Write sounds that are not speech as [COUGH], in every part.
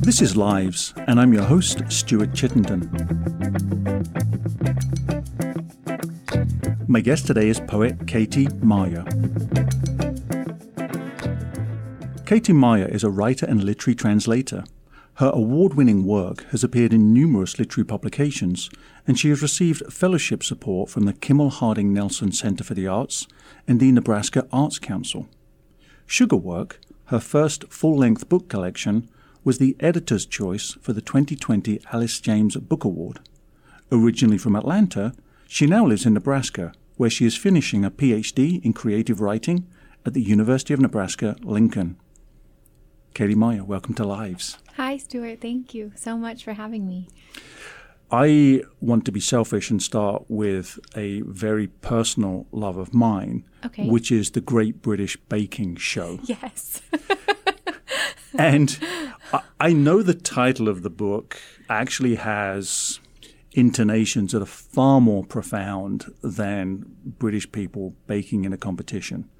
This is Lives, and I'm your host, Stuart Chittenden. My guest today is poet Katie Marya. Katie Marya is a writer and literary translator. Her award winning work has appeared in numerous literary publications, and she has received fellowship support from the Kimmel Harding Nelson Center for the Arts and the Nebraska Arts Council. Sugarwork, her first full length book collection, was the editor's choice for the 2020 Alice James Book Award. Originally from Atlanta, she now lives in Nebraska, where she is finishing a PhD in creative writing at the University of Nebraska Lincoln. Katie Marya, welcome to Lives. Hi, Stuart. Thank you so much for having me. I want to be selfish and start with a very personal love of mine, okay. which is the Great British Baking Show. Yes. [LAUGHS] and I know the title of the book actually has intonations that are far more profound than British people baking in a competition.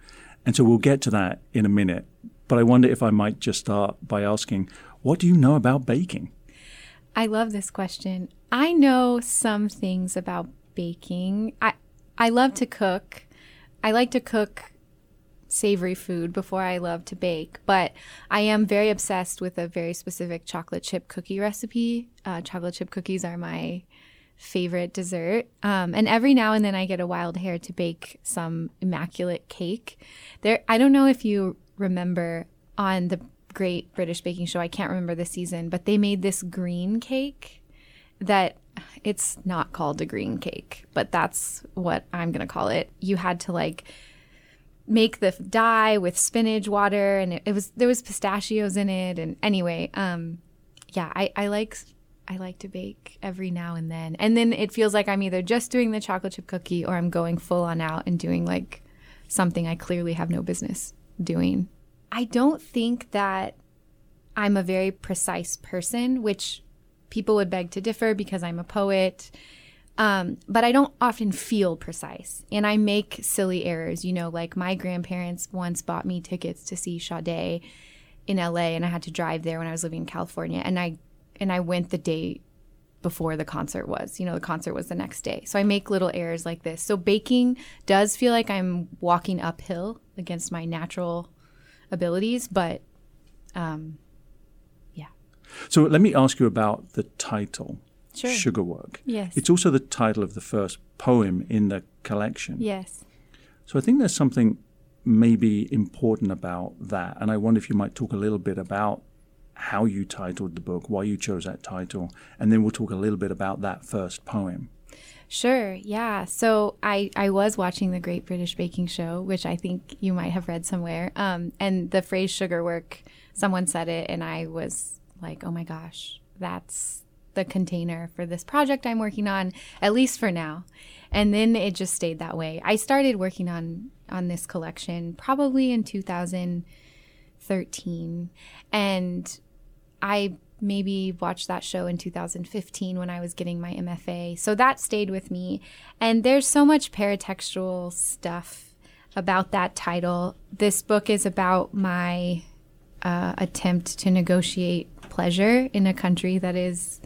And so we'll get to that in a minute. But I wonder if I might just start by asking, what do you know about baking? I love this question. I know some things about baking. I I love to cook. I like to cook savory food before I love to bake. But I am very obsessed with a very specific chocolate chip cookie recipe. Uh, chocolate chip cookies are my favorite dessert. Um, and every now and then I get a wild hair to bake some immaculate cake. There, I don't know if you remember on the Great British Baking Show. I can't remember the season, but they made this green cake that it's not called a green cake, but that's what I'm going to call it. You had to like make the dye with spinach water and it, it, was there was pistachios in it and anyway um yeah i i like i like to bake every now and then and then it feels like i'm either just doing the chocolate chip cookie or i'm going full on out and doing like something i clearly have no business doing i don't think that i'm a very precise person which people would beg to differ because i'm a poet um, but I don't often feel precise and I make silly errors. You know, like my grandparents once bought me tickets to see Sade in LA and I had to drive there when I was living in California and I and I went the day before the concert was. You know, the concert was the next day. So I make little errors like this. So baking does feel like I'm walking uphill against my natural abilities, but um. So let me ask you about the title sure. Sugarwork. Yes. It's also the title of the first poem in the collection. Yes. So I think there's something maybe important about that. And I wonder if you might talk a little bit about how you titled the book, why you chose that title, and then we'll talk a little bit about that first poem. Sure, yeah. So I, I was watching the Great British Baking Show, which I think you might have read somewhere. Um, and the phrase sugar work, someone said it, and I was like, oh my gosh, that's the container for this project I'm working on, at least for now. And then it just stayed that way. I started working on on this collection probably in 2013 and I maybe watched that show in 2015 when I was getting my MFA. So that stayed with me. And there's so much paratextual stuff about that title. This book is about my uh, attempt to negotiate pleasure in a country that is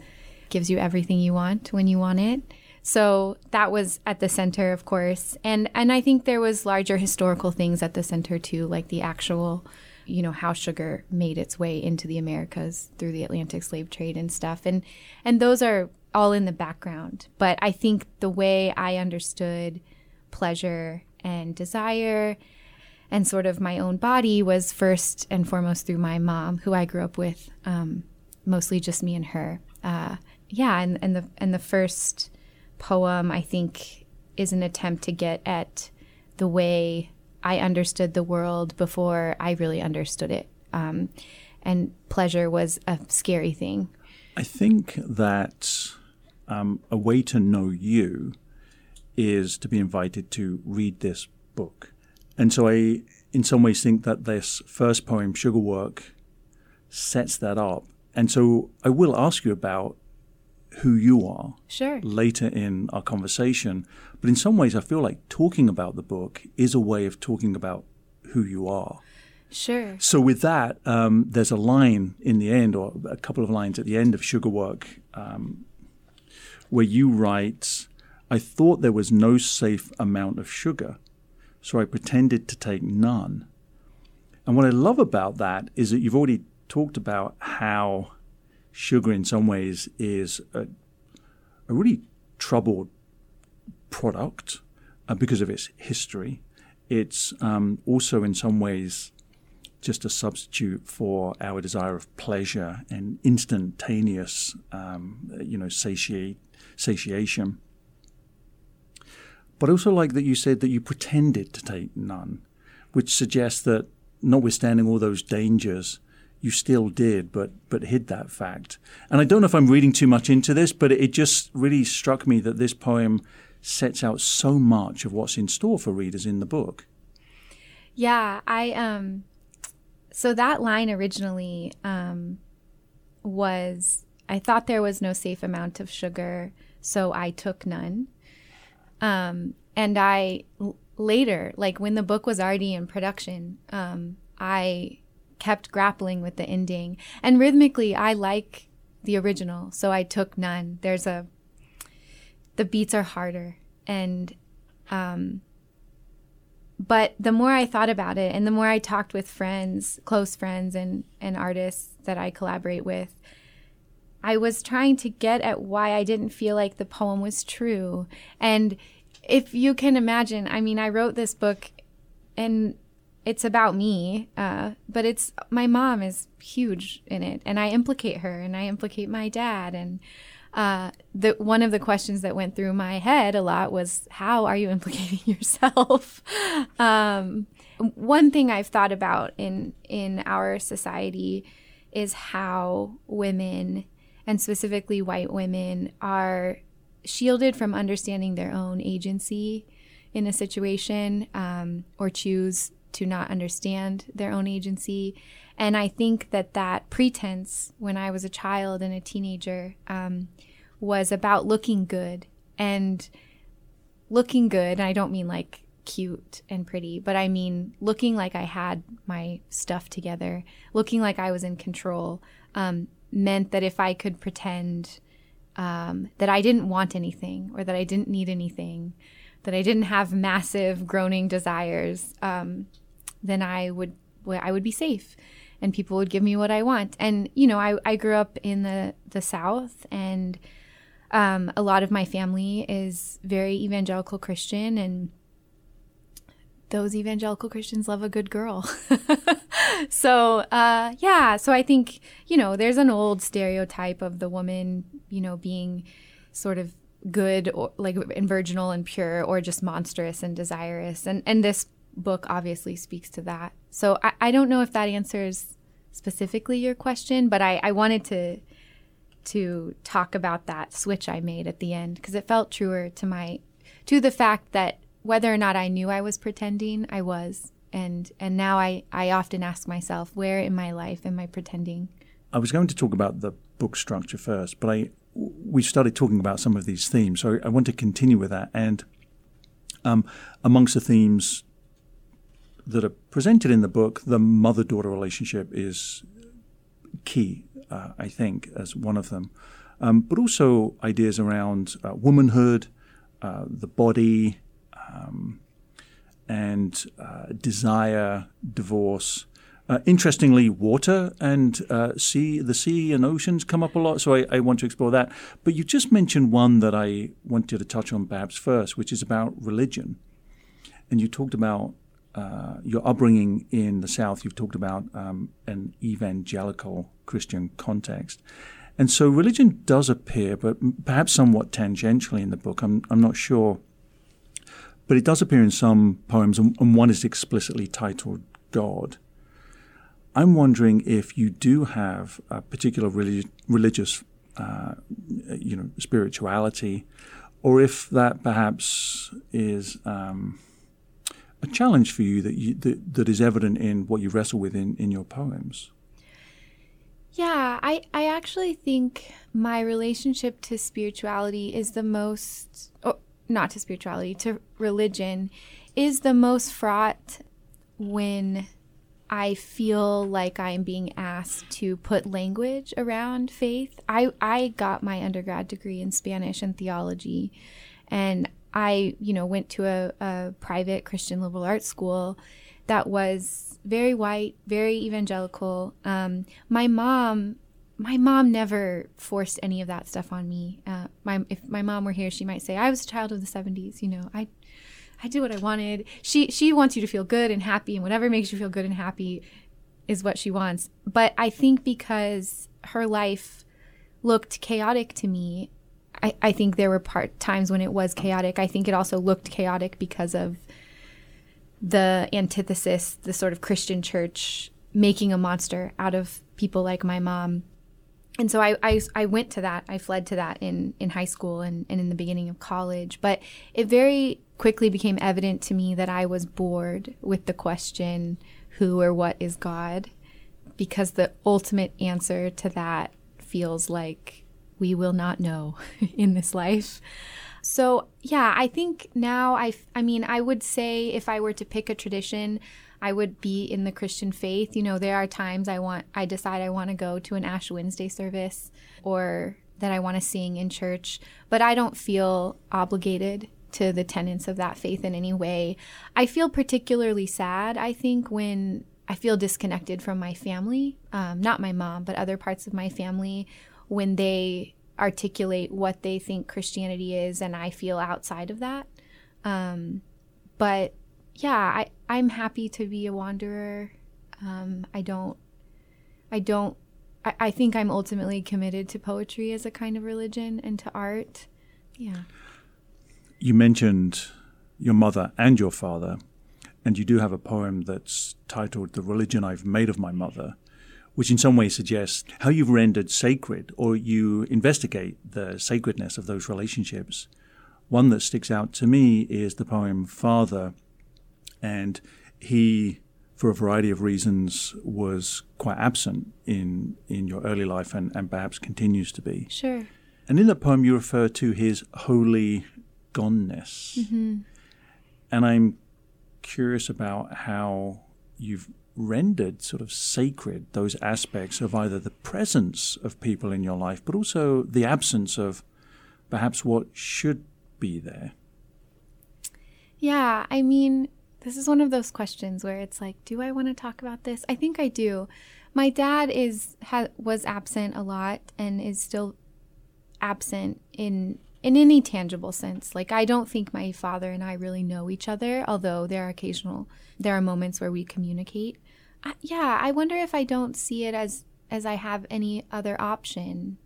gives you everything you want when you want it. So that was at the center, of course. And and I think there was larger historical things at the center too, like the actual, you know, how sugar made its way into the Americas through the Atlantic slave trade and stuff. And and those are all in the background. But I think the way I understood pleasure and desire and sort of my own body was first and foremost through my mom, who I grew up with, um, mostly just me and her. Uh, yeah, and, and the and the first poem I think is an attempt to get at the way I understood the world before I really understood it. Um, and pleasure was a scary thing. I think that um, a way to know you is to be invited to read this book. And so I, in some ways, think that this first poem, Sugar Work, sets that up. And so I will ask you about who you are sure. later in our conversation. But in some ways, I feel like talking about the book is a way of talking about who you are. Sure. So with that, um, there's a line in the end, or a couple of lines at the end of Sugar Work, um, where you write, "I thought there was no safe amount of sugar, so I pretended to take none." And what I love about that is that you've already talked about how sugar, in some ways, is a, a really troubled product uh, because of its history. It's um, also, in some ways, just a substitute for our desire of pleasure and instantaneous, um, you know, satiate, satiation. But I also like that you said that you pretended to take none, which suggests that notwithstanding all those dangers, you still did, but but hid that fact. And I don't know if I'm reading too much into this, but it just really struck me that this poem sets out so much of what's in store for readers in the book. Yeah, I um so that line originally um was I thought there was no safe amount of sugar, so I took none. Um and I later, like when the book was already in production, um I kept grappling with the ending. And rhythmically, I like the original, so I took none. There's a the beats are harder and um but the more I thought about it and the more I talked with friends, close friends and and artists that I collaborate with, I was trying to get at why I didn't feel like the poem was true. And if you can imagine, I mean, I wrote this book and it's about me, uh, but it's my mom is huge in it, and I implicate her, and I implicate my dad, and uh, the one of the questions that went through my head a lot was, "How are you [LAUGHS] implicating yourself?" [LAUGHS] um, one thing I've thought about in in our society is how women, and specifically white women, are shielded from understanding their own agency in a situation um, or choose to not understand their own agency. And I think that that pretense when I was a child and a teenager um, was about looking good and looking good. And I don't mean like cute and pretty, but I mean looking like I had my stuff together, looking like I was in control, um, meant that if I could pretend um, that I didn't want anything or that I didn't need anything, that I didn't have massive groaning desires, um, then I would I would be safe and people would give me what I want. And you know, I, I grew up in the the South and um, a lot of my family is very evangelical Christian and those evangelical Christians love a good girl. [LAUGHS] so, uh, yeah, so I think, you know, there's an old stereotype of the woman, you know, being sort of good or like and virginal and pure or just monstrous and desirous. And, and this book obviously speaks to that. So I, I don't know if that answers specifically your question, but I, I wanted to to talk about that switch I made at the end because it felt truer to my to the fact that whether or not I knew I was pretending, I was. And and now I, I often ask myself, where in my life am I pretending? I was going to talk about the book structure first, but I we started talking about some of these themes, so I want to continue with that. And um, amongst the themes that are presented in the book, the mother daughter relationship is key, uh, I think, as one of them. Um, but also ideas around uh, womanhood, uh, the body, um, and uh, desire, divorce. Uh, interestingly, water and uh, sea, the sea and oceans come up a lot, so I, I, want to explore that. But you just mentioned one that I wanted to touch on perhaps first, which is about religion. And you talked about uh, your upbringing in the South, you've talked about um, an evangelical Christian context. And so religion does appear, but perhaps somewhat tangentially in the book. I'm, I'm not sure. But it does appear in some poems, and, and one is explicitly titled God. I'm wondering if you do have a particular religi- religious, uh, you know, spirituality, or if that perhaps is um, a challenge for you that, you, that, that is evident in what you wrestle with in, in your poems? Yeah, I, I actually think my relationship to spirituality is the most, oh, not to spirituality, to religion, is the most fraught when I feel like I'm being asked to put language around faith. I, I got my undergrad degree in Spanish and theology, and I, you know, went to a, a private Christian liberal arts school that was very white, very evangelical. Um, my mom, my mom never forced any of that stuff on me. Uh, my if my mom were here, she might say I was a child of the '70s. You know, I I did what I wanted. She she wants you to feel good and happy, and whatever makes you feel good and happy is what she wants. But I think because her life looked chaotic to me, I, I think there were part times when it was chaotic. I think it also looked chaotic because of the antithesis, the sort of Christian church making a monster out of people like my mom. And so I, I, I went to that. I fled to that in, in high school and, and in the beginning of college. But it very quickly became evident to me that I was bored with the question, who or what is God? Because the ultimate answer to that feels like we will not know [LAUGHS] in this life. So, yeah, I think now I I mean, I would say if I were to pick a tradition, I would be in the Christian faith. You know, there are times I want I decide I want to go to an Ash Wednesday service or that I want to sing in church, but I don't feel obligated to the tenets of that faith in any way. I feel particularly sad, I think, when I feel disconnected from my family, um, not my mom, but other parts of my family, when they articulate what they think Christianity is, and I feel outside of that. Um, but yeah, I, I'm happy to be a wanderer. Um, I don't, I don't, I, I think I'm ultimately committed to poetry as a kind of religion and to art. Yeah. You mentioned your mother and your father, and you do have a poem that's titled The Religion I've Made of My Mother which in some ways suggests how you've rendered sacred or you investigate the sacredness of those relationships. One that sticks out to me is the poem Father, and he, for a variety of reasons, was quite absent in, in your early life and, and perhaps continues to be. Sure. And in the poem, you refer to his holy goneness. Mm-hmm. And I'm curious about how you've rendered sort of sacred those aspects of either the presence of people in your life, but also the absence of perhaps what should be there? Yeah, I mean, this is one of those questions where it's like, do I want to talk about this? I think I do. My dad is ha, was absent a lot and is still absent in in any tangible sense. Like I don't think my father and I really know each other, although there are occasional there are moments where we communicate. I, yeah, I wonder if I don't see it as as I have any other option,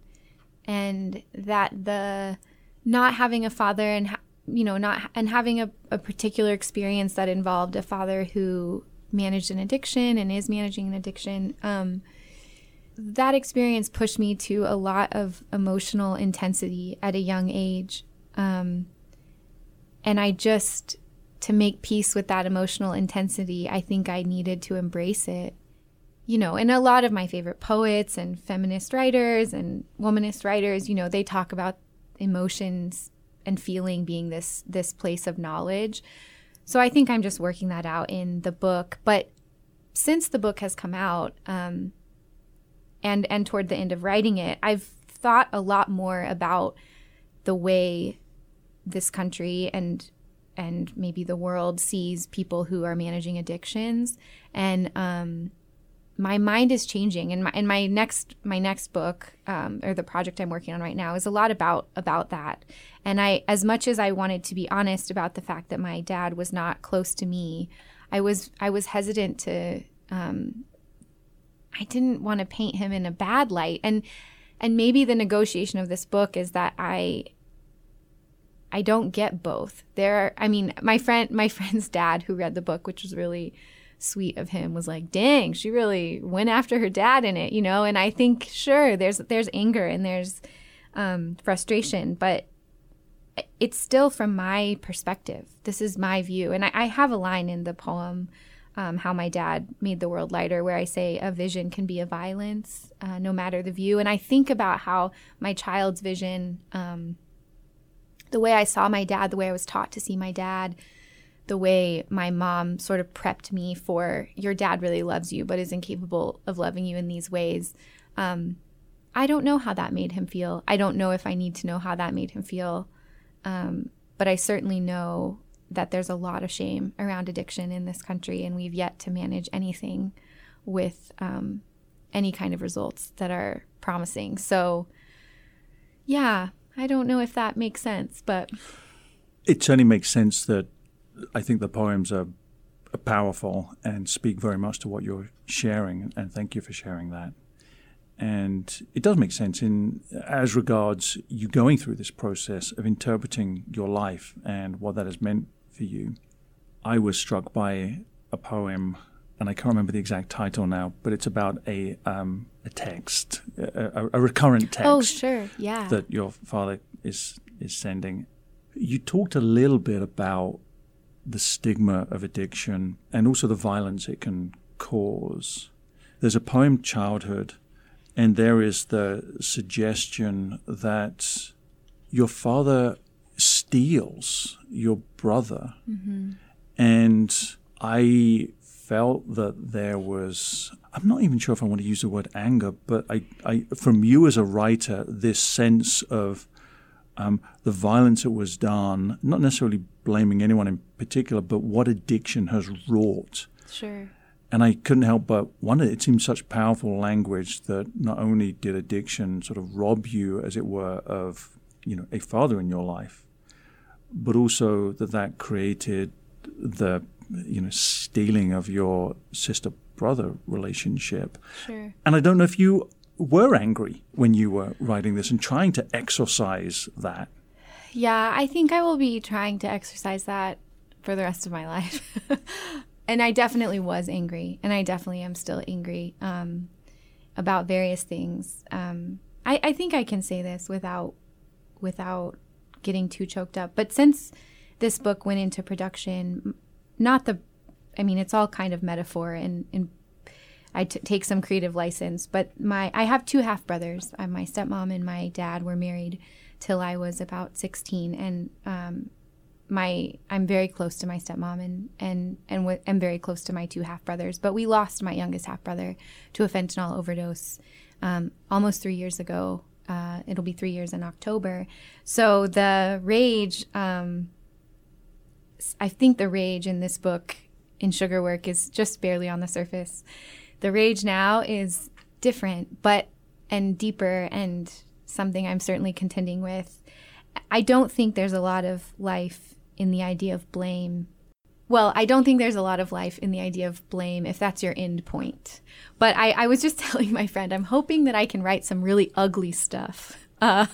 and that the not having a father and ha- you know not and having a, a particular experience that involved a father who managed an addiction and is managing an addiction. Um, that experience pushed me to a lot of emotional intensity at a young age. Um, and I just to make peace with that emotional intensity, I think I needed to embrace it. You know, and a lot of my favorite poets and feminist writers and womanist writers, you know, they talk about emotions and feeling being this this place of knowledge. So I think I'm just working that out in the book. But since the book has come out, um, and and toward the end of writing it, I've thought a lot more about the way this country and and maybe the world sees people who are managing addictions and um, my mind is changing and my, and my next my next book um, or the project i'm working on right now is a lot about about that and i as much as i wanted to be honest about the fact that my dad was not close to me i was i was hesitant to um, i didn't want to paint him in a bad light and and maybe the negotiation of this book is that i I don't get both. There are, I mean, my friend, my [LAUGHS] friend's dad who read the book, which was really sweet of him, was like, "Dang, she really went after her dad in it," you know. And I think, sure, there's there's anger and there's um, frustration, but it's still from my perspective. This is my view, and I, I have a line in the poem. Um, how my dad made the world lighter, where I say a vision can be a violence, uh, no matter the view. And I think about how my child's vision um, the way I saw my dad, the way I was taught to see my dad, the way my mom sort of prepped me for your dad really loves you, but is incapable of loving you in these ways. Um, I don't know how that made him feel. I don't know if I need to know how that made him feel. Um, but I certainly know that there's a lot of shame around addiction in this country, and we've yet to manage anything with um, any kind of results that are promising. So, yeah, I don't know if that makes sense, but it certainly makes sense that I think the poems are, are powerful and speak very much to what you're sharing, and thank you for sharing that. And it does make sense in as regards you going through this process of interpreting your life and what that has meant for you. I was struck by a poem, and I can't remember the exact title now, but it's about a um, a text, a, a, recurrent text. Oh, sure, yeah. That your father is is sending. You talked a little bit about the stigma of addiction and also the violence it can cause. There's a poem, Childhood, and there is the suggestion that your father steals your brother. Mm-hmm. And I felt that there was, I'm not even sure if I want to use the word anger, but I, I from you as a writer, this sense of um, the violence that was done, not necessarily blaming anyone in particular, but what addiction has wrought. Sure. And I couldn't help but wonder, it seems such powerful language that not only did addiction sort of rob you, as it were, of you know a father in your life, but also that that created the you know stealing of your sister brother relationship. Sure. And I don't know if you were angry when you were writing this and trying to exorcise that. Yeah, I think I will be trying to exercise that for the rest of my [LAUGHS] life. and I definitely was angry, and I definitely am still angry um, about various things. Um, I, I think I can say this without without getting too choked up. But since this book went into production, not the, I mean, it's all kind of metaphor, and, and I t- take some creative license. But my, I have two half brothers. Uh, my stepmom and my dad were married till I was about sixteen, and um, my I'm very close to my stepmom and and and w- am very close to my two half brothers. But we lost my youngest half brother to a fentanyl overdose um, almost three years ago. Uh, it'll be three years in October. So the rage, um, I think the rage in this book in Sugar Work is just barely on the surface. The rage now is different, but and deeper and something I'm certainly contending with. I don't think there's a lot of life in the idea of blame. Well, I don't think there's a lot of life in the idea of blame if that's your end point. But I, I was just [LAUGHS] telling my friend, I'm hoping that I can write some really ugly stuff [LAUGHS] uh,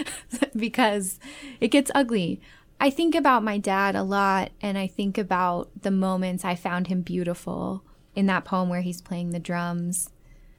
[LAUGHS] because it gets ugly. I think about my dad a lot, and I think about the moments I found him beautiful in that poem where he's playing the drums.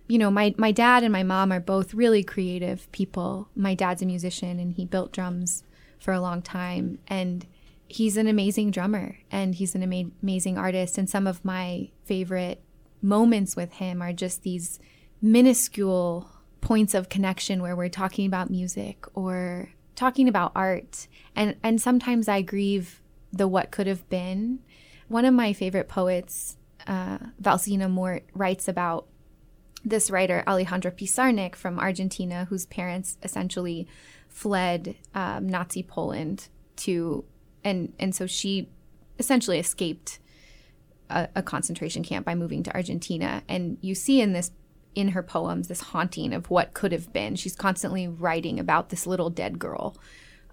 You know, my, my dad and my mom are both really creative people. My dad's a musician, and he built drums for a long time. And he's an amazing drummer and he's an ama- amazing artist. And some of my favorite moments with him are just these minuscule points of connection where we're talking about music or talking about art. And, and sometimes I grieve the what could have been. One of my favorite poets, uh, Valzhyna Mort, writes about this writer, Alejandra Pizarnik from Argentina, whose parents essentially fled um, Nazi Poland to and and so she essentially escaped a, a, concentration camp by moving to Argentina. And you see in this in her poems this haunting of what could have been. She's constantly writing about this little dead girl,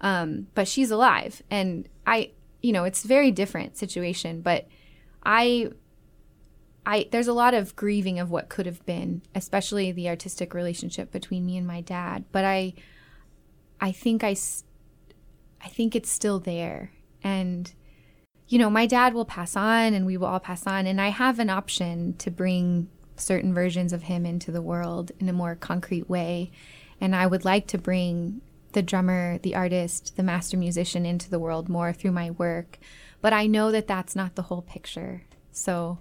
um, but she's alive. And I, you know, it's a very different situation. But I, I there's a lot of grieving of what could have been, especially the artistic relationship between me and my dad. But I, I think I. I think it's still there and, you know, my dad will pass on and we will all pass on. And I have an option to bring certain versions of him into the world in a more concrete way. And I would like to bring the drummer, the artist, the master musician into the world more through my work. But I know that that's not the whole picture. So,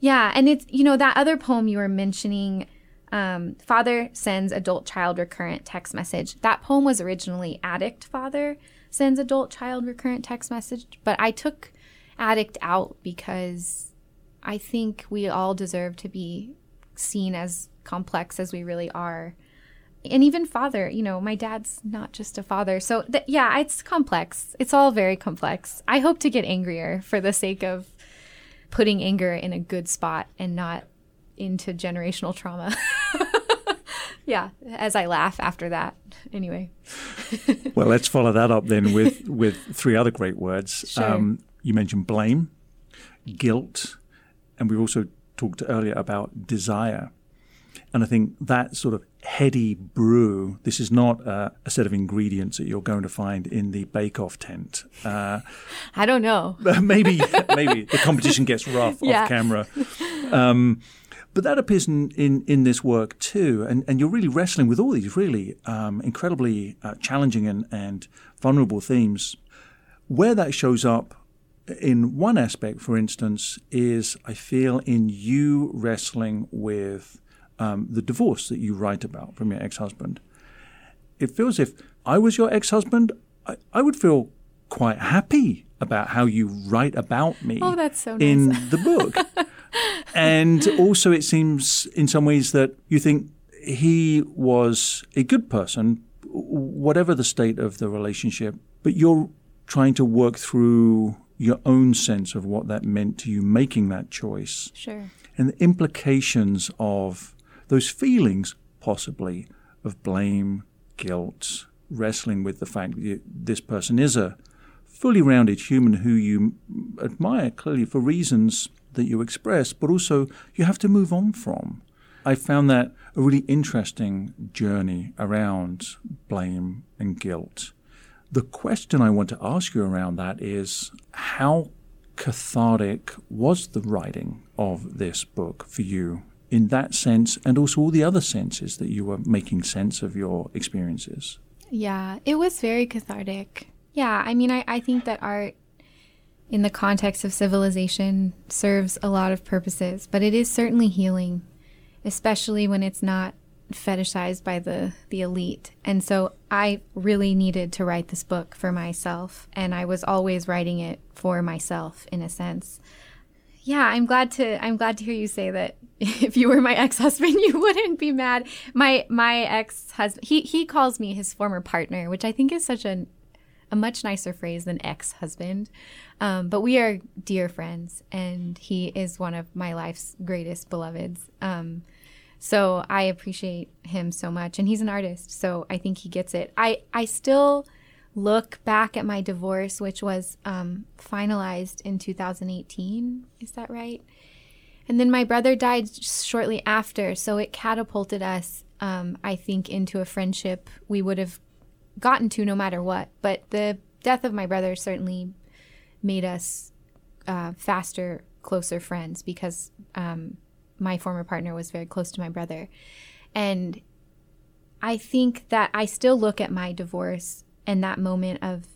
yeah. And it's, you know, that other poem you were mentioning, um, Father sends adult child recurrent text message. That poem was originally Addict Father sends adult child recurrent text message, but I took addict out because I think we all deserve to be seen as complex as we really are. And even father, you know, my dad's not just a father. So, th- yeah, it's complex. It's all very complex. I hope to get angrier for the sake of putting anger in a good spot and not into generational trauma. [LAUGHS] yeah, as I laugh after that. Anyway. [LAUGHS] well, let's follow that up then with, [LAUGHS] with three other great words. Sure. Um, you mentioned blame, guilt, and we've also talked earlier about desire. And I think that sort of heady brew, this is not uh, a set of ingredients that you're going to find in the Bake Off tent. Uh, [LAUGHS] I don't know. [LAUGHS] maybe, maybe the competition gets rough yeah. off camera. Um, but that appears in, in, in, this work too. And, and you're really wrestling with all these really um, incredibly uh, challenging and, and vulnerable themes. Where that shows up in one aspect, for instance, is I feel in you wrestling with um, the divorce that you write about from your ex husband. It feels if I was your ex husband, I, I, would feel quite happy about how you write about me oh, that's so nice. in the book. [LAUGHS] and also, it seems in some ways that you think he was a good person, whatever the state of the relationship, but you're trying to work through your own sense of what that meant to you making that choice. Sure. And the implications of those feelings, possibly, of blame, guilt, wrestling with the fact that this person is a fully rounded human who you admire clearly for reasons that you express, but also you have to move on from. I found that a really interesting journey around blame and guilt. The question I want to ask you around that is how cathartic was the writing of this book for you in that sense and also all the other senses that you were making sense of your experiences? Yeah, it was very cathartic. Yeah, I mean, I, I think that art in the context of civilization serves a lot of purposes, but it is certainly healing, especially when it's not fetishized by the the elite. And so I really needed to write this book for myself and I was always writing it for myself in a sense. Yeah, I'm glad to I'm glad to hear you say that [LAUGHS] if you were my ex-husband [LAUGHS] you wouldn't be mad. My my ex-husband he he calls me his former partner, which I think is such a a much nicer phrase than ex-husband. Um, but we are dear friends and he is one of my life's greatest beloveds. Um, so I appreciate him so much. And he's an artist, so I think he gets it. I, I still look back at my divorce, which was um, finalized in 2018. Is that right? And then my brother died shortly after, so it catapulted us, um, I think, into a friendship we would have gotten to no matter what. But the death of my brother certainly made us uh, faster, closer friends because um, my former partner was very close to my brother. And I think that I still look at my divorce and that moment of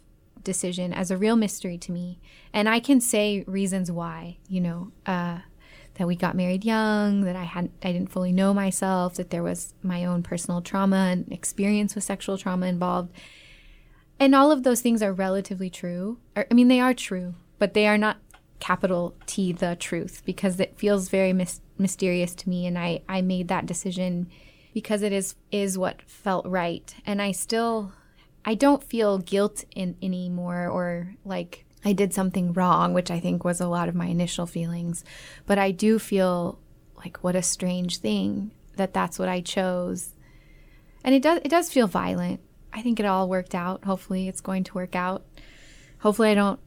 decision as a real mystery to me. And I can say reasons why, you know, uh, that we got married young, that I hadn't, I didn't fully know myself, that there was my own personal trauma and experience with sexual trauma involved. And all of those things are relatively true. Or, I mean, they are true, but they are not capital T the truth because it feels very mis- mysterious to me and I I made that decision because it is is what felt right and I still I don't feel guilt in anymore or like I did something wrong which I think was a lot of my initial feelings but I do feel like what a strange thing that that's what I chose and it does it does feel violent I think it all worked out hopefully it's going to work out hopefully I don't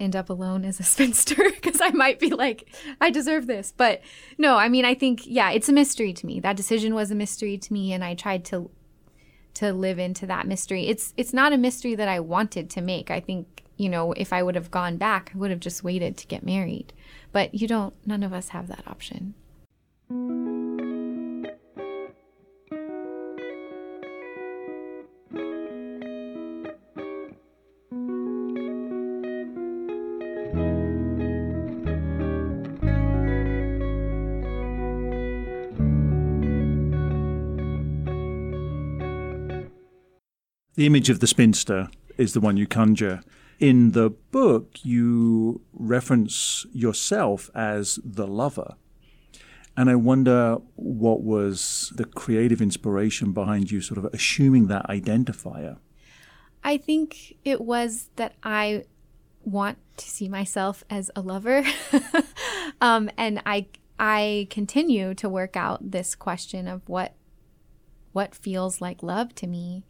end up alone as a [LAUGHS] spinster because I might be like, I deserve this. But no, I mean, I think, yeah, it's a mystery to me. That decision was a mystery to me, and I tried to to live into that mystery. It's it's not a mystery that I wanted to make. I think, you know, if I would have gone back, I would have just waited to get married. But you don't none of us have that option. The image of the spinster is the one you conjure. In the book, you reference yourself as the lover. And I wonder what was the creative inspiration behind you sort of assuming that identifier? I think it was that I want to see myself as a lover. [LAUGHS] um, and I I continue to work out this question of what what feels like love to me.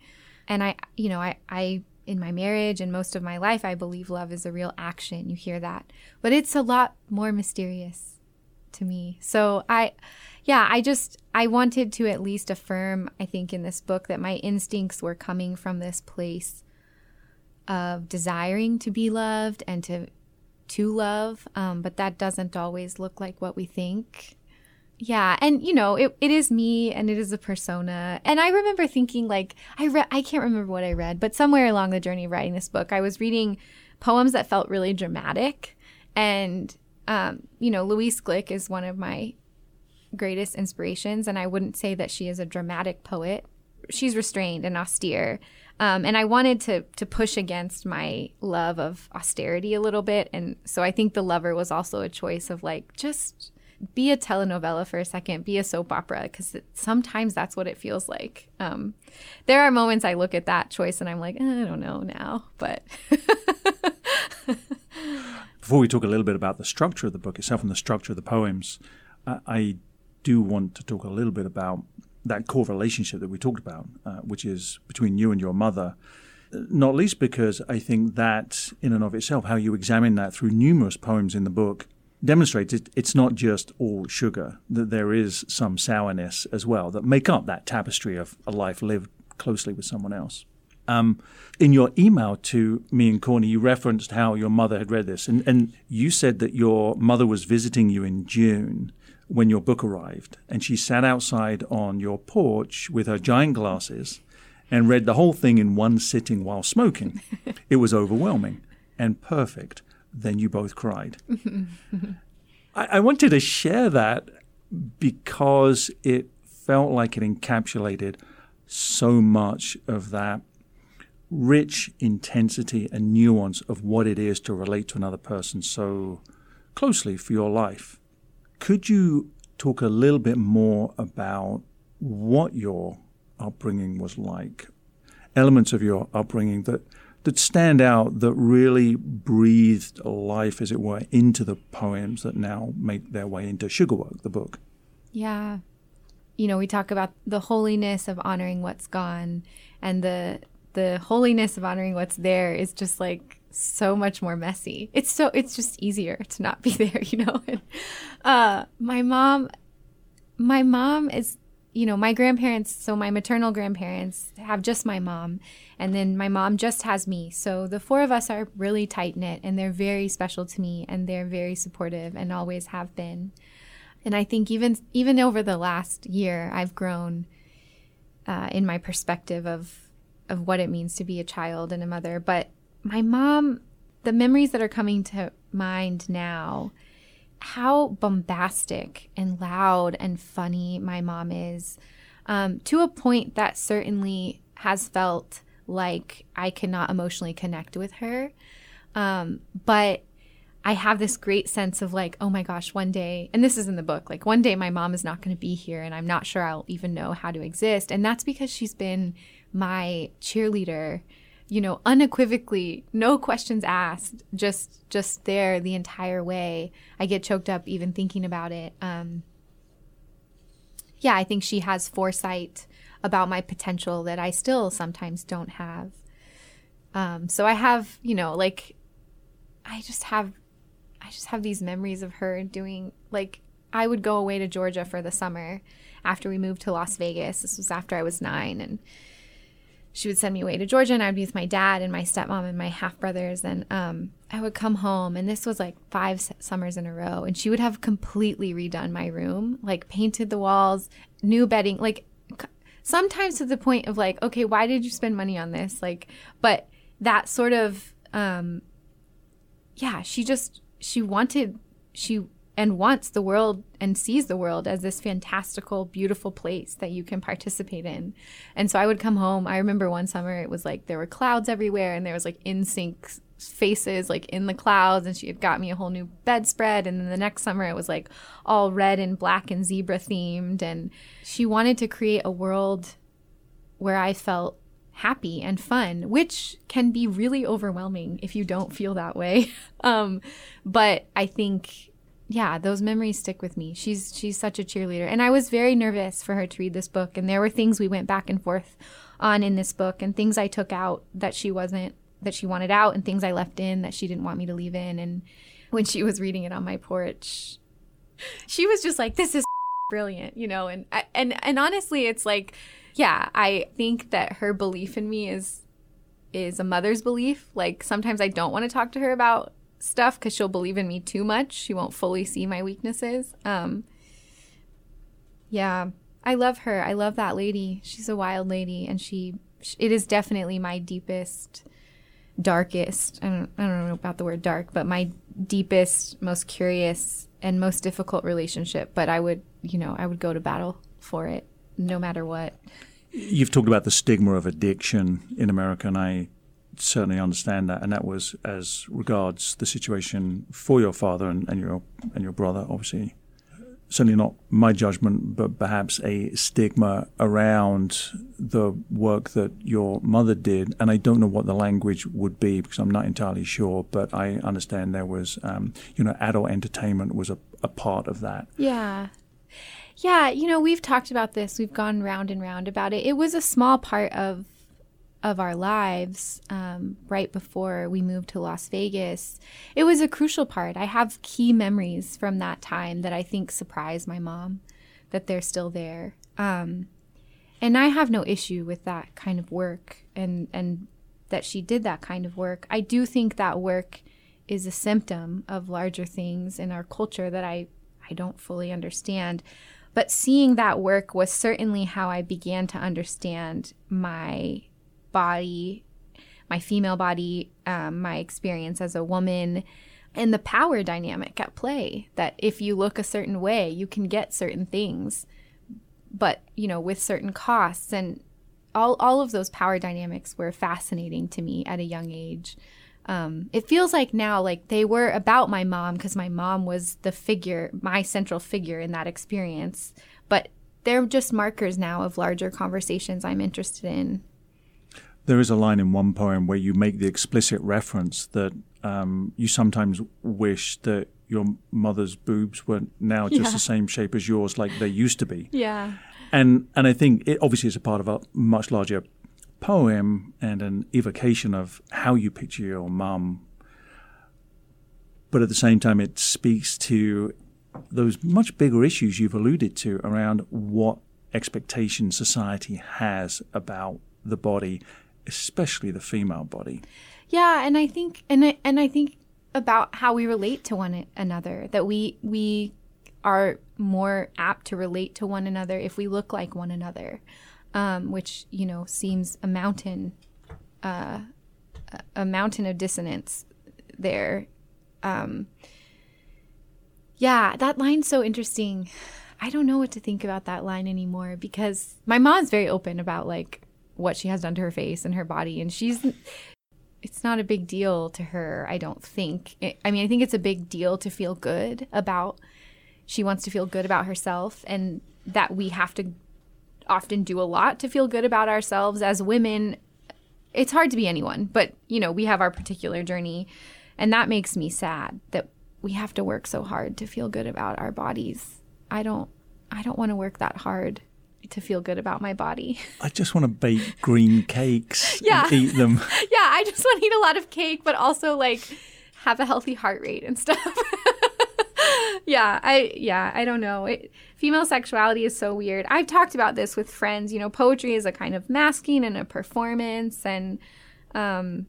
And I you know, I I in my marriage and most of my life I believe love is a real action. You hear that. But it's a lot more mysterious to me. So I yeah, I just I wanted to at least affirm I think in this book that my instincts were coming from this place of desiring to be loved and to to love, um, but that doesn't always look like what we think. Yeah, and you know, it, it is me and it is a persona. And I remember thinking like I read I can't remember what I read, but somewhere along the journey of writing this book, I was reading poems that felt really dramatic. And um, you know, Louise Glück is one of my greatest inspirations, and I wouldn't say that she is a dramatic poet. She's restrained and austere, um, and I wanted to to push against my love of austerity a little bit, and so I think The Lover was also a choice of like just be a telenovela for a second, be a soap opera, because sometimes that's what it feels like. Um, there are moments I look at that choice and I'm like, eh, I don't know now, but. [LAUGHS] Before we talk a little bit about the structure of the book itself and the structure of the poems, I, do want to talk a little bit about that core relationship that we talked about, uh, which is between you and your mother. Not least because I think that, in and of itself, how you examine that through numerous poems in the book demonstrates it, it's not just all sugar, that there is some sourness as well that make up that tapestry of a life lived closely with someone else. Um, in your email to me and Courtney, you referenced how your mother had read this, and, and you said that your mother was visiting you in June when your book arrived, and she sat outside on your porch with her giant glasses and read the whole thing in one sitting while smoking. [LAUGHS] it was overwhelming and perfect. Then you both cried. I, I wanted to share that because it felt like it encapsulated so much of that rich intensity and nuance of what it is to relate to another person so closely for your life. Could you talk a little bit more about what your upbringing was like? Elements of your upbringing that that stand out that really breathed life, as it were, into the poems that now make their way into Sugarwork, the book. Yeah. You know, we talk about the holiness of honoring what's gone and the the holiness of honoring what's there is just like so much more messy. It's so it's just easier to not be [LAUGHS] there, you know. And, uh, my mom, my mom is, you know, my grandparents. So my maternal grandparents have just my mom, and then my mom just has me. So the four of us are really tight knit, and they're very special to me, and they're very supportive, and always have been. And I think even even over the last year, I've grown uh, in my perspective of of what it means to be a child and a mother, but my mom, the memories that are coming to mind now, how bombastic and loud and funny my mom is, um, to a point that certainly has felt like I cannot emotionally connect with her. Um, but I have this great sense of like, oh my gosh, one day, and this is in the book, like one day my mom is not going to be here and I'm not sure I'll even know how to exist. And that's because she's been my cheerleader you know, unequivocally, no questions asked, just just there the entire way. I get choked up even thinking about it. Um, yeah, I think she has foresight about my potential that I still sometimes don't have. Um, so I have, you know, like I just have I just have these memories of her doing like I would go away to Georgia for the summer after we moved to Las Vegas. This was after I was 9 and she would send me away to Georgia and I'd be with my dad and my stepmom and my half brothers. And um, I would come home, and this was like five summers in a row. And she would have completely redone my room, like painted the walls, new bedding, like sometimes to the point of like, okay, why did you spend money on this? Like, but that sort of, um, yeah, she just, she wanted, she and wants the world and sees the world as this fantastical, beautiful place that you can participate in. And so I would come home. I remember one summer it was like there were clouds everywhere and there was like in sync faces like in the clouds and she had got me a whole new bedspread and then the next summer it was like all red and black and zebra themed and she wanted to create a world where I felt happy and fun, which can be really overwhelming if you don't feel that way. [LAUGHS] um, but I think, yeah, those memories stick with me. She's she's such a cheerleader, and I was very nervous for her to read this book. And there were things we went back and forth on in this book, and things I took out that she wasn't that she wanted out, and things I left in that she didn't want me to leave in. And when she was reading it on my porch, she was just like, "This is brilliant," you know. And and and honestly, it's like yeah, I think that her belief in me is is a mother's belief. Like sometimes I don't want to talk to her about stuff because she'll believe in me too much. She won't fully see my weaknesses. Um, yeah, I love her. I love that lady. She's a wild lady, and she. It is definitely my deepest, darkest. I don't. I don't know about the word dark, but my deepest, most curious, and most difficult relationship. But I would, you know, I would go to battle for it no matter what. You've talked about the stigma of addiction in America, and I certainly understand that. And that was as regards the situation for your father and, and your and your brother, obviously. Certainly not my judgment, but perhaps a stigma around the work that your mother did. And I don't know what the language would be because I'm not entirely sure, but I understand there was, um, you know, adult entertainment was a, a part of that. Yeah. Yeah, you know, we've talked about this. We've gone round and round about it. It was a small part of of our lives um, right before we moved to Las Vegas. It was a crucial part. I have key memories from that time that I think surprised my mom that they're still there. Um, and I have no issue with that kind of work and and that she did that kind of work. I do think that work is a symptom of larger things in our culture that I I don't fully understand. But seeing that work was certainly how I began to understand my body, my female body, um, my experience as a woman, and the power dynamic at play. That if you look a certain way, you can get certain things, but you know, with certain costs. And all all of those power dynamics were fascinating to me at a young age. Um, it feels like now like they were about my mom because my mom was the figure my central figure in that experience. But they're just markers now of larger conversations i'm interested in there is a line in one poem where you make the explicit reference that um, you sometimes wish that your mother's boobs were now just yeah. the same shape as yours like they used to be yeah and and i think it obviously is a part of a much larger poem and an evocation of how you picture your mum. But at the same time, it speaks to those much bigger issues you've alluded to around what expectation society has about the body, especially the female body. Yeah, and I think and I, and I think about how we relate to one another that we we are more apt to relate to one another if we look like one another um, which you know seems a mountain, uh, a mountain of dissonance there. Um, yeah, that line's so interesting. I don't know what to think about that line anymore because my mom's very open about like what she has done to her face and her body, and she's. It's not a big deal to her, I don't think. I mean, I think it's a big deal to feel good about. She wants to feel good about herself, and that we have to often do a lot to feel good about ourselves as women. It's hard to be anyone, but you know, we have our particular journey and that makes me sad that we have to work so hard to feel good about our bodies. I don't I don't want to work that hard to feel good about my body. I just want to bake green [LAUGHS] cakes yeah. and eat them. [LAUGHS] Yeah, I just want to eat a lot of cake, but also like have a healthy heart rate and stuff. [LAUGHS] yeah, I yeah, I don't know. It, female sexuality is so weird. I've talked about this with friends. You know, poetry is a kind of masking and a performance, and um,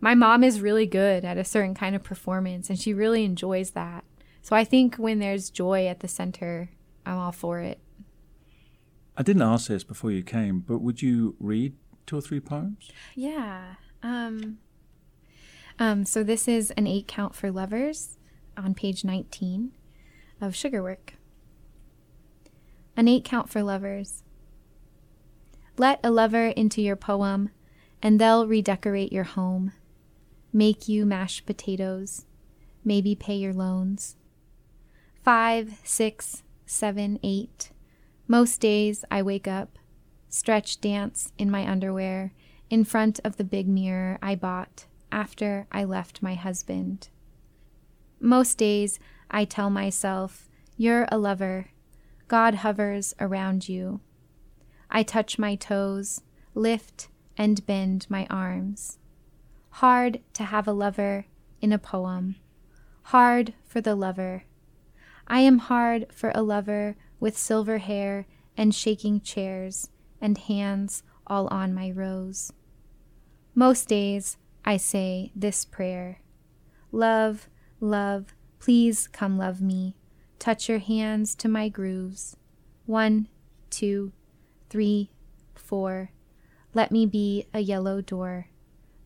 my mom is really good at a certain kind of performance, and she really enjoys that. So I think when there's joy at the center, I'm all for it. I didn't ask this before you came, but would you read two or three poems? Yeah. Um, um, so this is an eight count for lovers on page 19 of Sugarwork. An eight count for lovers. Let a lover into your poem, and they'll redecorate your home. make you mashed potatoes, maybe pay your loans. Five, six, seven, eight. Most days I wake up, stretch dance in my underwear in front of the big mirror I bought after I left my husband. Most days I tell myself, You're a lover. God hovers around you. I touch my toes, lift and bend my arms. Hard to have a lover in a poem. Hard for the lover. I am hard for a lover with silver hair and shaking chairs and hands all on my rose. Most days I say this prayer Love, love, please come love me. Touch your hands to my grooves. One, two, three, four. Let me be a yellow door.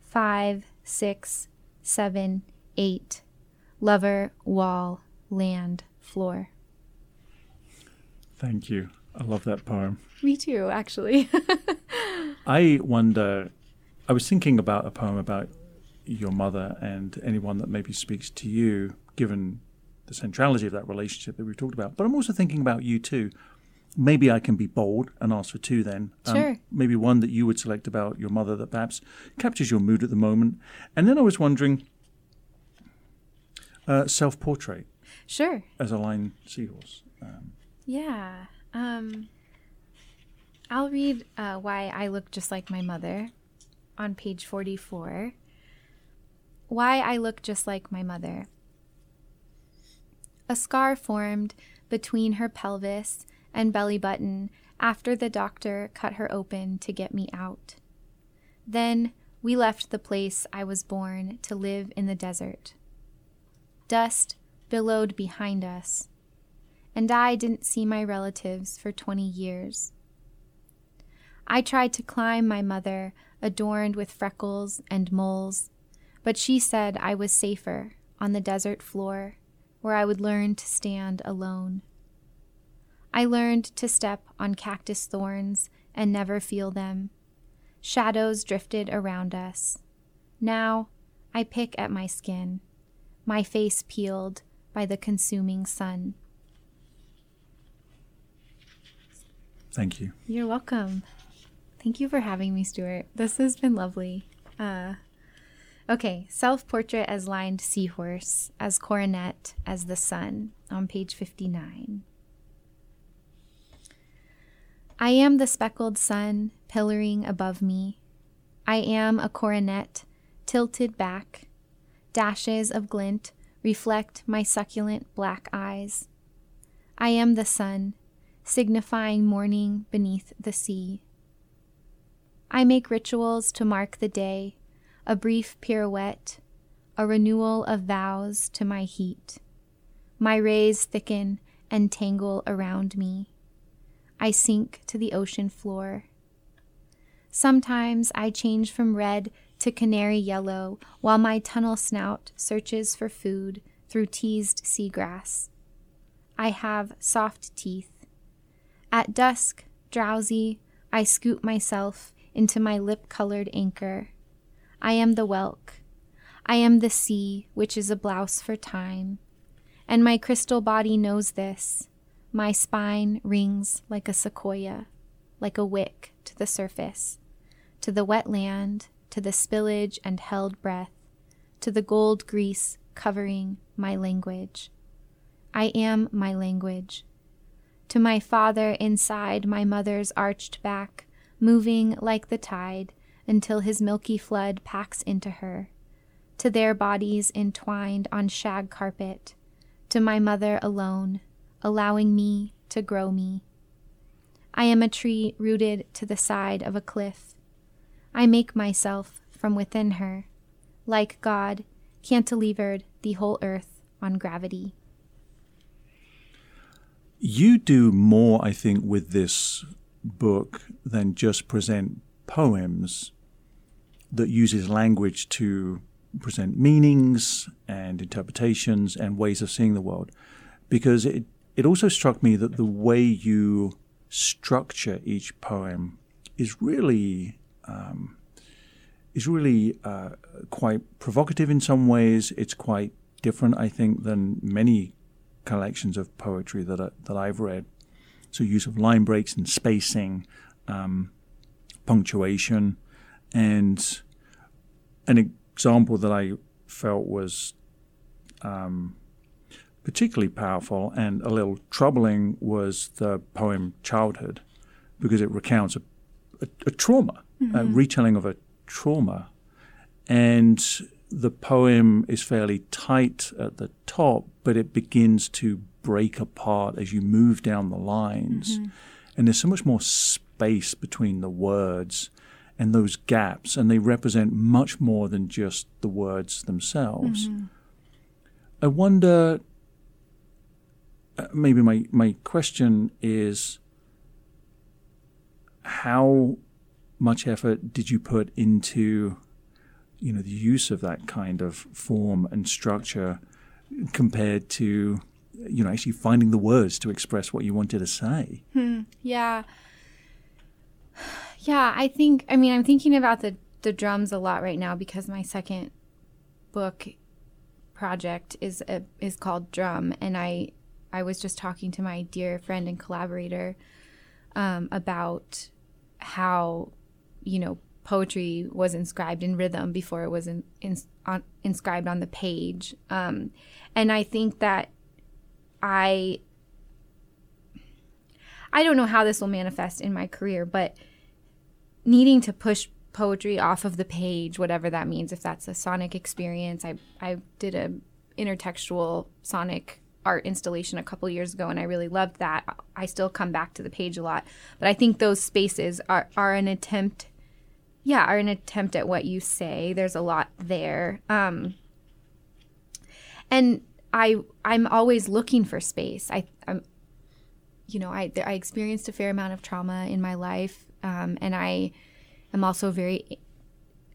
Five, six, seven, eight. Lover, wall, land, floor. Thank you. I love that poem. Me too, actually. [LAUGHS] I wonder, I was thinking about a poem about your mother and anyone that maybe speaks to you, given the centrality of that relationship that we've talked about. But I'm also thinking about you too. Maybe I can be bold and ask for two then. Um, sure. Maybe one that you would select about your mother that perhaps captures your mood at the moment. And then I was wondering uh, self portrait. Sure. As a line seahorse. Um, yeah. Um, I'll read uh, Why I Look Just Like My Mother on page 44. Why I Look Just Like My Mother. A scar formed between her pelvis and belly button after the doctor cut her open to get me out. Then we left the place I was born to live in the desert. Dust billowed behind us and I didn't see my relatives for 20 years. I tried to climb my mother, adorned with freckles and moles, but she said I was safer on the desert floor, where I would learn to stand alone. I learned to step on cactus thorns and never feel them. Shadows drifted around us. Now I pick at my skin, my face peeled by the consuming sun. Thank you. You're welcome. Thank you for having me, Stuart. This has been lovely. Uh, okay, self portrait as lined seahorse, as coronet, as the sun, on page 59. I am the speckled sun pillaring above me. I am a coronet tilted back. Dashes of glint reflect my succulent black eyes. I am the sun signifying morning beneath the sea. I make rituals to mark the day, a brief pirouette, a renewal of vows to my heat. My rays thicken and tangle around me. I sink to the ocean floor. Sometimes I change from red to canary yellow while my tunnel snout searches for food through teased seagrass. I have soft teeth at dusk, drowsy, I scoop myself into my lip colored anchor. I am the whelk. I am the sea, which is a blouse for time. And my crystal body knows this. My spine rings like a sequoia, like a wick to the surface, to the wet land, to the spillage and held breath, to the gold grease covering my language. I am my language to my father inside my mother's arched back, moving like the tide until his milky flood packs into her, to their bodies entwined on shag carpet, to my mother alone, allowing me to grow me. I am a tree rooted to the side of a cliff. I make myself from within her, like God, cantilevered the whole earth on gravity. You do more, I think, with this book than just present poems that uses language to present meanings and interpretations and ways of seeing the world. Because it, it also struck me that the way you structure each poem is really um, is really uh, quite provocative in some ways. It's quite different, I think, than many collections of poetry that I, that I've read. So use of line breaks and spacing, um, punctuation, and an example that I felt was um, particularly powerful and a little troubling was the poem Childhood, because it recounts a, a, a trauma, mm-hmm. a retelling of a trauma. And the poem is fairly tight at the top, but it begins to break apart as you move down the lines. Mm-hmm. And there's so much more space between the words and those gaps, and they represent much more than just the words themselves. Mm-hmm. I wonder, uh, maybe my, my question is how much effort did you put into you know the use of that kind of form and structure compared to you know actually finding the words to express what you wanted to say hmm. yeah [SIGHS] yeah i think i mean i'm thinking about the the drums a lot right now because my second book project is a, is called drum and i i was just talking to my dear friend and collaborator um, about how you know, poetry was inscribed in rhythm before it was in, in, on, inscribed on the page. Um, and I think that I I don't know how this will manifest in my career, but needing to push poetry off of the page, whatever that means, if that's a sonic experience. I I did a intertextual sonic art installation a couple years ago and I really loved that. I still come back to the page a lot. But I think those spaces are, are an attempt yeah, are an attempt at what you say. There's a lot there. Um, and I I'm always looking for space. I I'm you know I I experienced a fair amount of trauma in my life, um, and I am also a very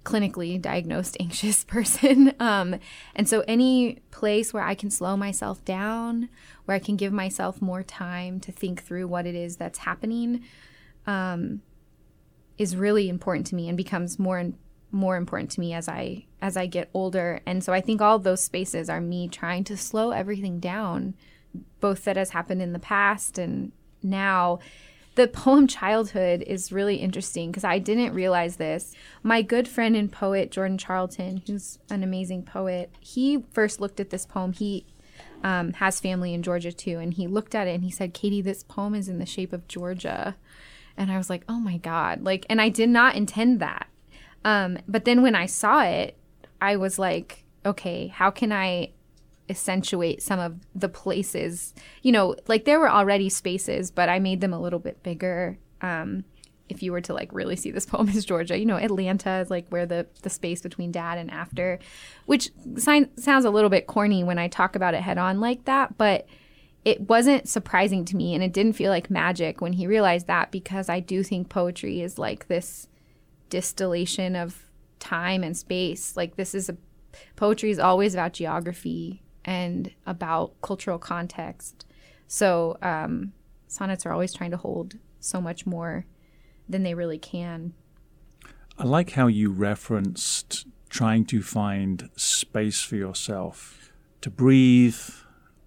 clinically diagnosed [LAUGHS] anxious person. Um, and so any place where I can slow myself down, where I can give myself more time to think through what it is that's happening, um, is really important to me and becomes more and more important to me as I as I get older. And so I think all those spaces are me trying to slow everything down, both that has happened in the past and now. The poem Childhood is really interesting because I didn't realize this. My good friend and poet Jordan Charlton, who's an amazing poet, he first looked at this poem. He um, has family in Georgia too, and he looked at it and he said, "Katie, this poem is in the shape of Georgia." And I was like, oh my God. Like, and I did not intend that. Um, but then when I saw it, I was like, okay, how can I accentuate some of the places? You know, like there were already spaces, but I made them a little bit bigger. Um, if you were to like really see this [LAUGHS] poem as Georgia, you know, Atlanta is like where the the space between dad and after, which sign, sounds a little bit corny when I talk about it head on like that, but it wasn't surprising to me and it didn't feel like magic when he realized that because I do think poetry is like this distillation of time and space. Like this is a poetry is always about geography and about cultural context. So um, sonnets are always trying to hold so much more than they really can. I like how you referenced trying to find space for yourself to breathe,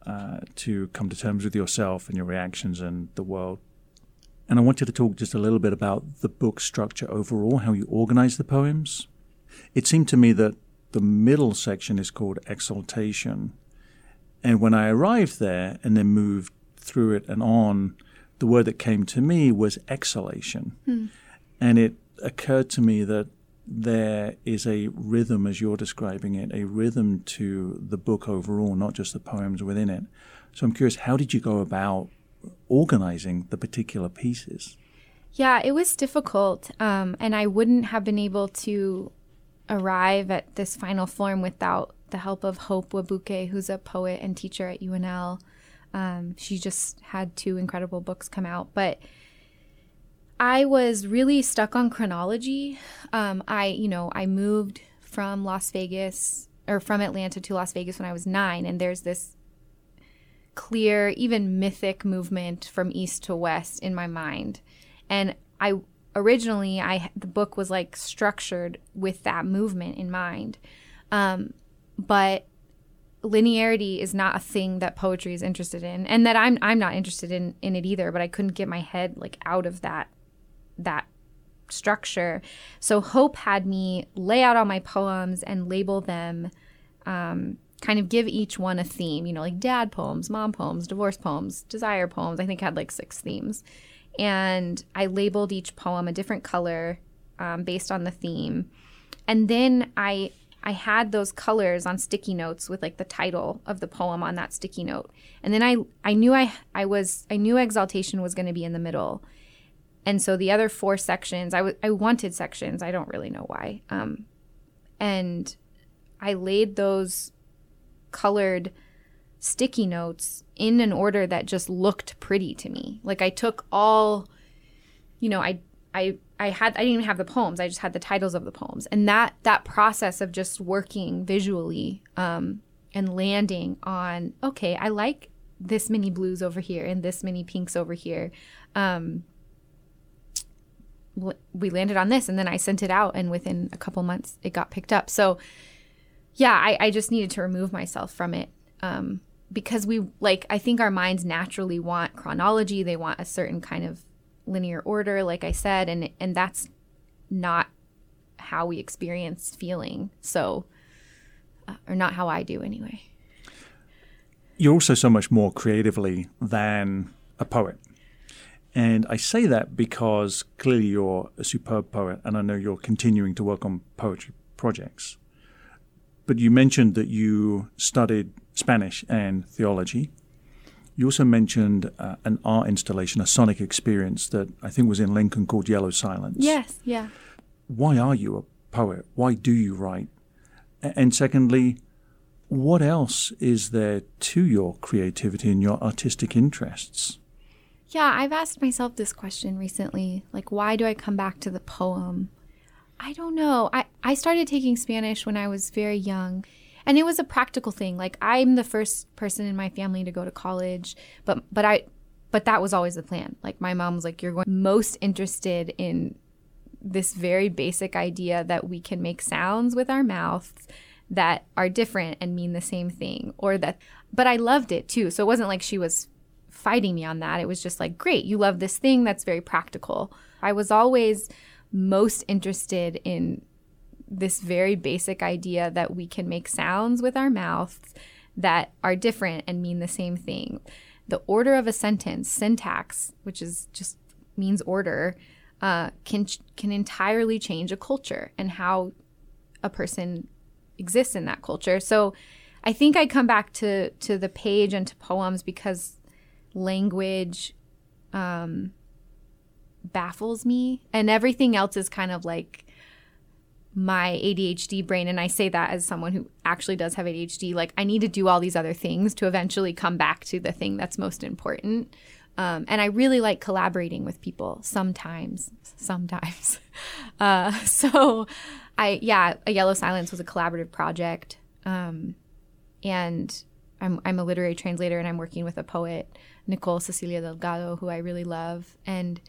uh, to come to terms with yourself and your reactions and the world. And I want you to talk just a little bit about the book structure overall, how you organize the poems. It seemed to me that the middle section is called Exaltation. And when I arrived there and then moved through it and on, the word that came to me was exhalation. Hmm. And it occurred to me that there is a rhythm, as you're describing it, a rhythm to the book overall, not just the poems within it. So I'm curious, how did you go about organizing the particular pieces? Yeah, it was difficult. Um, and I wouldn't have been able to arrive at this final form without the help of Hope Wabuke, who's a poet and teacher at UNL. Um, she just had two incredible books come out. But I was really stuck on chronology. Um, I, you know, I moved from Las Vegas or from Atlanta to Las Vegas when I was nine, and there's this clear, even mythic movement from east to west in my mind. And I originally I the book was like structured with that movement in mind. Um, but linearity is not a thing that poetry is interested in and that I'm I'm not interested in in it either, but I couldn't get my head like out of that that structure. So Hope had me lay out all my poems and label them um, kind of give each one a theme, you know, like dad poems, mom poems, divorce poems, desire poems. I think I had like six themes. And I labeled each poem a different color um, based on the theme. And then I I had those colors on sticky notes with like the title of the poem on that sticky note. And then I I knew I I was I knew exaltation was going to be in the middle. And so the other four sections, I, w- I wanted sections. I don't really know why. Um, and I laid those colored sticky notes in an order that just looked pretty to me. Like I took all, you know, I I I had I didn't even have the poems. I just had the titles of the poems, and that that process of just working visually um, and landing on okay, I like this many blues over here and this many pinks over here. Um, we landed on this, and then I sent it out, and within a couple months, it got picked up. So yeah, I, I just needed to remove myself from it. Um, because we like I think our minds naturally want chronology, they want a certain kind of linear order, like I said, and and that's not how we experience feeling. So uh, or not how I do anyway. You're also so much more creatively than a poet. And I say that because clearly you're a superb poet, and I know you're continuing to work on poetry projects. But you mentioned that you studied Spanish and theology. You also mentioned uh, an art installation, a sonic experience that I think was in Lincoln called Yellow Silence. Yes, yeah. Why are you a poet? Why do you write? And secondly, what else is there to your creativity and your artistic interests? Yeah, I've asked myself this question recently. Like, why do I come back to the poem? I don't know. I, I started taking Spanish when I was very young. And it was a practical thing. Like I'm the first person in my family to go to college, but but I but that was always the plan. Like my mom was like, You're going most interested in this very basic idea that we can make sounds with our mouths that are different and mean the same thing. Or that but I loved it too. So it wasn't like she was fighting me on that. It was just like, great, you love this thing that's very practical. I was always most interested in this very basic idea that we can make sounds with our mouths that are different and mean the same thing. The order of a sentence, syntax, which is just means order, uh, can can entirely change a culture and how a person exists in that culture. So, I think I come back to to the page and to poems because language um, baffles me, and everything else is kind of like my ADHD brain. And I say that as someone who actually does have ADHD. Like, I need to do all these other things to eventually come back to the thing that's most important. Um, and I really like collaborating with people sometimes, sometimes. [LAUGHS] Uh, so, I, yeah, A Yellow Silence was a collaborative project. Um, and I'm, I'm a literary translator and I'm working with a poet, Nicole Cecilia Delgado, who I really love. And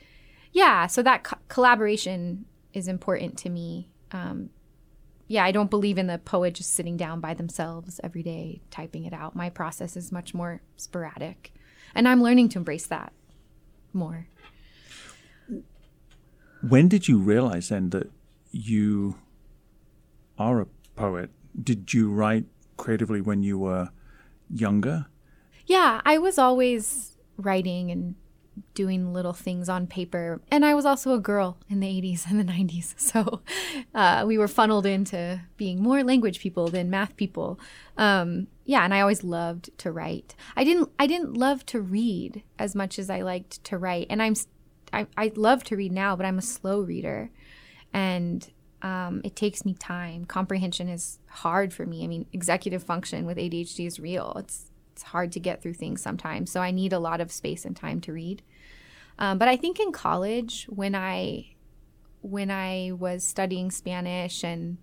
yeah, so that co- collaboration is important to me. Um, yeah, I don't believe in the poet just sitting down by themselves every day typing it out. My process is much more sporadic, and I'm learning to embrace that more. When did you realize then that you are a poet? Did you write creatively when you were younger? Yeah, I was always writing and doing little things on paper. And I was also a girl in the 80s and the 90s. [LAUGHS] So uh, we were funneled into being more language people than math people. Um, yeah, and I always loved to write. I didn't I didn't love to read as much as I liked to write. And I'm I, I love to read now, but I'm a slow reader. And um, it takes me time. Comprehension is hard for me. I mean, executive function with ADHD is real. It's it's hard to get through things sometimes. So I need a lot of space and time to read. Um, but I think in college, when I when I was studying Spanish and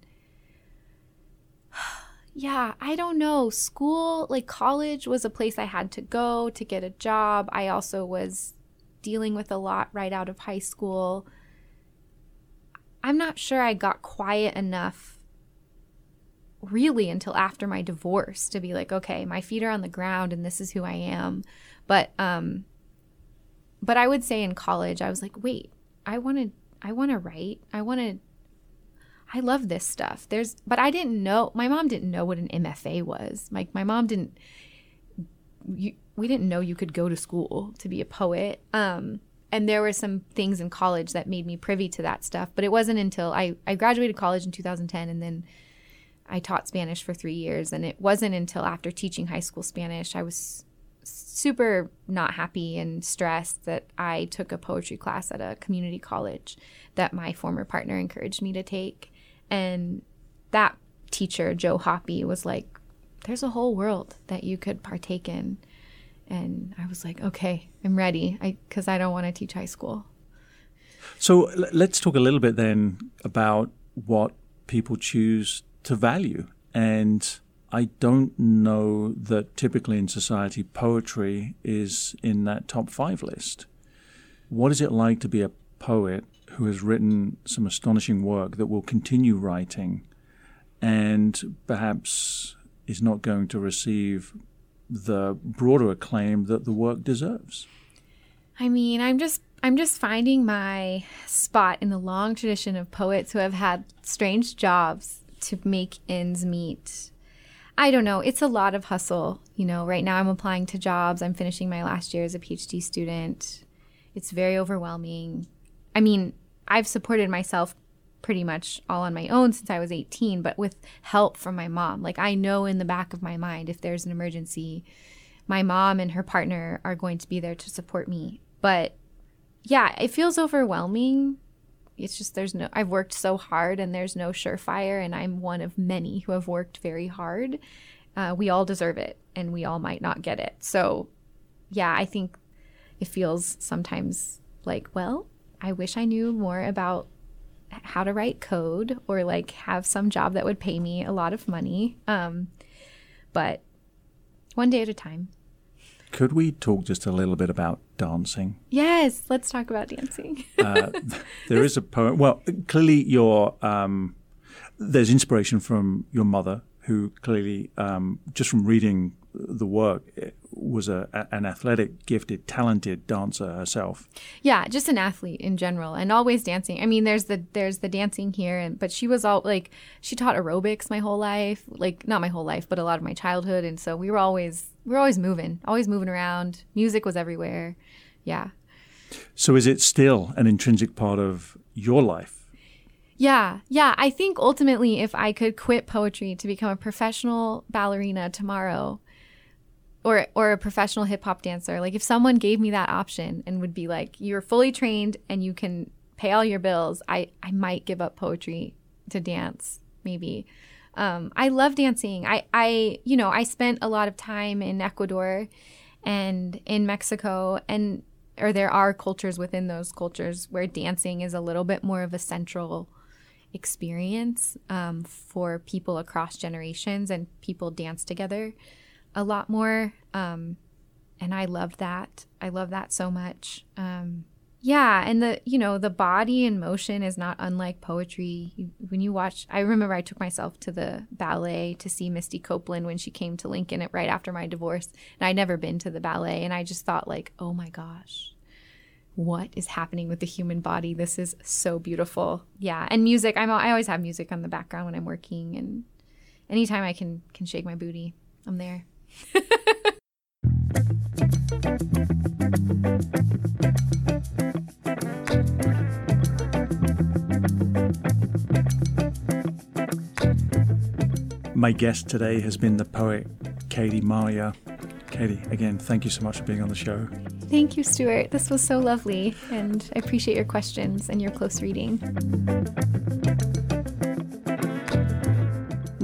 [SIGHS] yeah, I don't know, school like college was a place I had to go to get a job. I also was dealing with a lot right out of high school. I'm not sure I got quiet enough really until after my divorce to be like, okay, my feet are on the ground and this is who I am. But um but I would say in college I was like, wait, I want to I want to write. I want to I love this stuff. There's but I didn't know my mom didn't know what an MFA was. Like my mom didn't you, we didn't know you could go to school to be a poet. Um and there were some things in college that made me privy to that stuff, but it wasn't until I I graduated college in 2010 and then I taught Spanish for 3 years and it wasn't until after teaching high school Spanish I was super not happy and stressed that I took a poetry class at a community college that my former partner encouraged me to take. And that teacher, Joe Hoppy, was like, There's a whole world that you could partake in. And I was like, Okay, I'm ready because I, I don't want to teach high school. So let's talk a little bit then about what people choose to value. And I don't know that typically in society poetry is in that top five list. What is it like to be a poet who has written some astonishing work that will continue writing and perhaps is not going to receive the broader acclaim that the work deserves? I mean, I'm just I'm just finding my spot in the long tradition of poets who have had strange jobs to make ends meet I don't know. It's a lot of hustle. You know, right now I'm applying to jobs. I'm finishing my last year as a PhD student. It's very overwhelming. I mean, I've supported myself pretty much all on my own since I was 18, but with help from my mom. Like, I know in the back of my mind if there's an emergency, my mom and her partner are going to be there to support me. But yeah, it feels overwhelming it's just there's no I've worked so hard and there's no surefire and I'm one of many who have worked very hard. Uh, we all deserve it and we all might not get it. So yeah, I think it feels sometimes like, well, I wish I knew more about how to write code or like have some job that would pay me a lot of money. Um, but one day at a time. Could we talk just a little bit about dancing? Yes, let's talk about dancing. uh, there is a poem. Well, clearly, your um, there's inspiration from your mother, who clearly, um, just from reading the work, was a, a, an athletic, gifted, talented dancer herself. Yeah, just an athlete in general, and always dancing. I mean, there's the there's the dancing here, and but she was all like she taught aerobics my whole life, like not my whole life, but a lot of my childhood, and so we were always we were always moving, always moving around. Music was everywhere. Yeah. So is it still an intrinsic part of your life? Yeah, yeah. I think ultimately, if I could quit poetry to become a professional ballerina tomorrow, or or a professional hip hop dancer. Like if someone gave me that option and would be like, you're fully trained and you can pay all your bills, I I might give up poetry to dance maybe. Um, I love dancing. I I you know I spent a lot of time in Ecuador and in Mexico and or there are cultures within those cultures where dancing is a little bit more of a central experience um, for people across generations and people dance together a lot more. Um, and I love that. I love that so much. Um, yeah, and the you know the body in motion is not unlike poetry. You, when you watch, I remember I took myself to the ballet to see Misty Copeland when she came to Lincoln right after my divorce, and I'd never been to the ballet, and I just thought like, oh my gosh, what is happening with the human body? This is so beautiful. Yeah, and music. I'm I always have music on the background when I'm working, and anytime I can can shake my booty, I'm there. [LAUGHS] My guest today has been the poet Katie Marya. Katie, again, thank you so much for being on the show. Thank you, Stuart. This was so lovely, and I appreciate your questions and your close reading.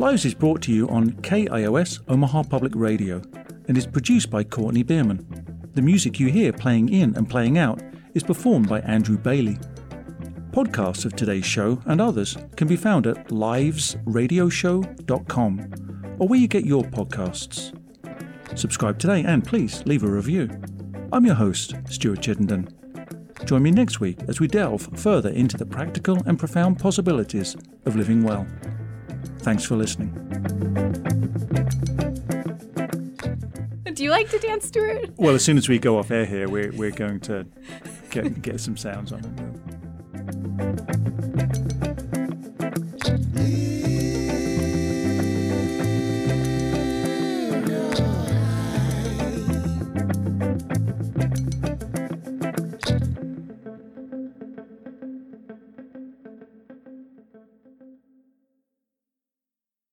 Lives is brought to you on KIOS Omaha Public Radio and is produced by Courtney Bierman. The music you hear playing in and playing out is performed by Andrew Bailey. Podcasts of today's show and others can be found at livesradioshow.com or where you get your podcasts. Subscribe today and please leave a review. I'm your host, Stuart Chittenden. Join me next week as we delve further into the practical and profound possibilities of living well. Thanks for listening. Do you like to dance, Stuart? Well, as soon as we go off air here, we're, we're going to get, get some sounds on it.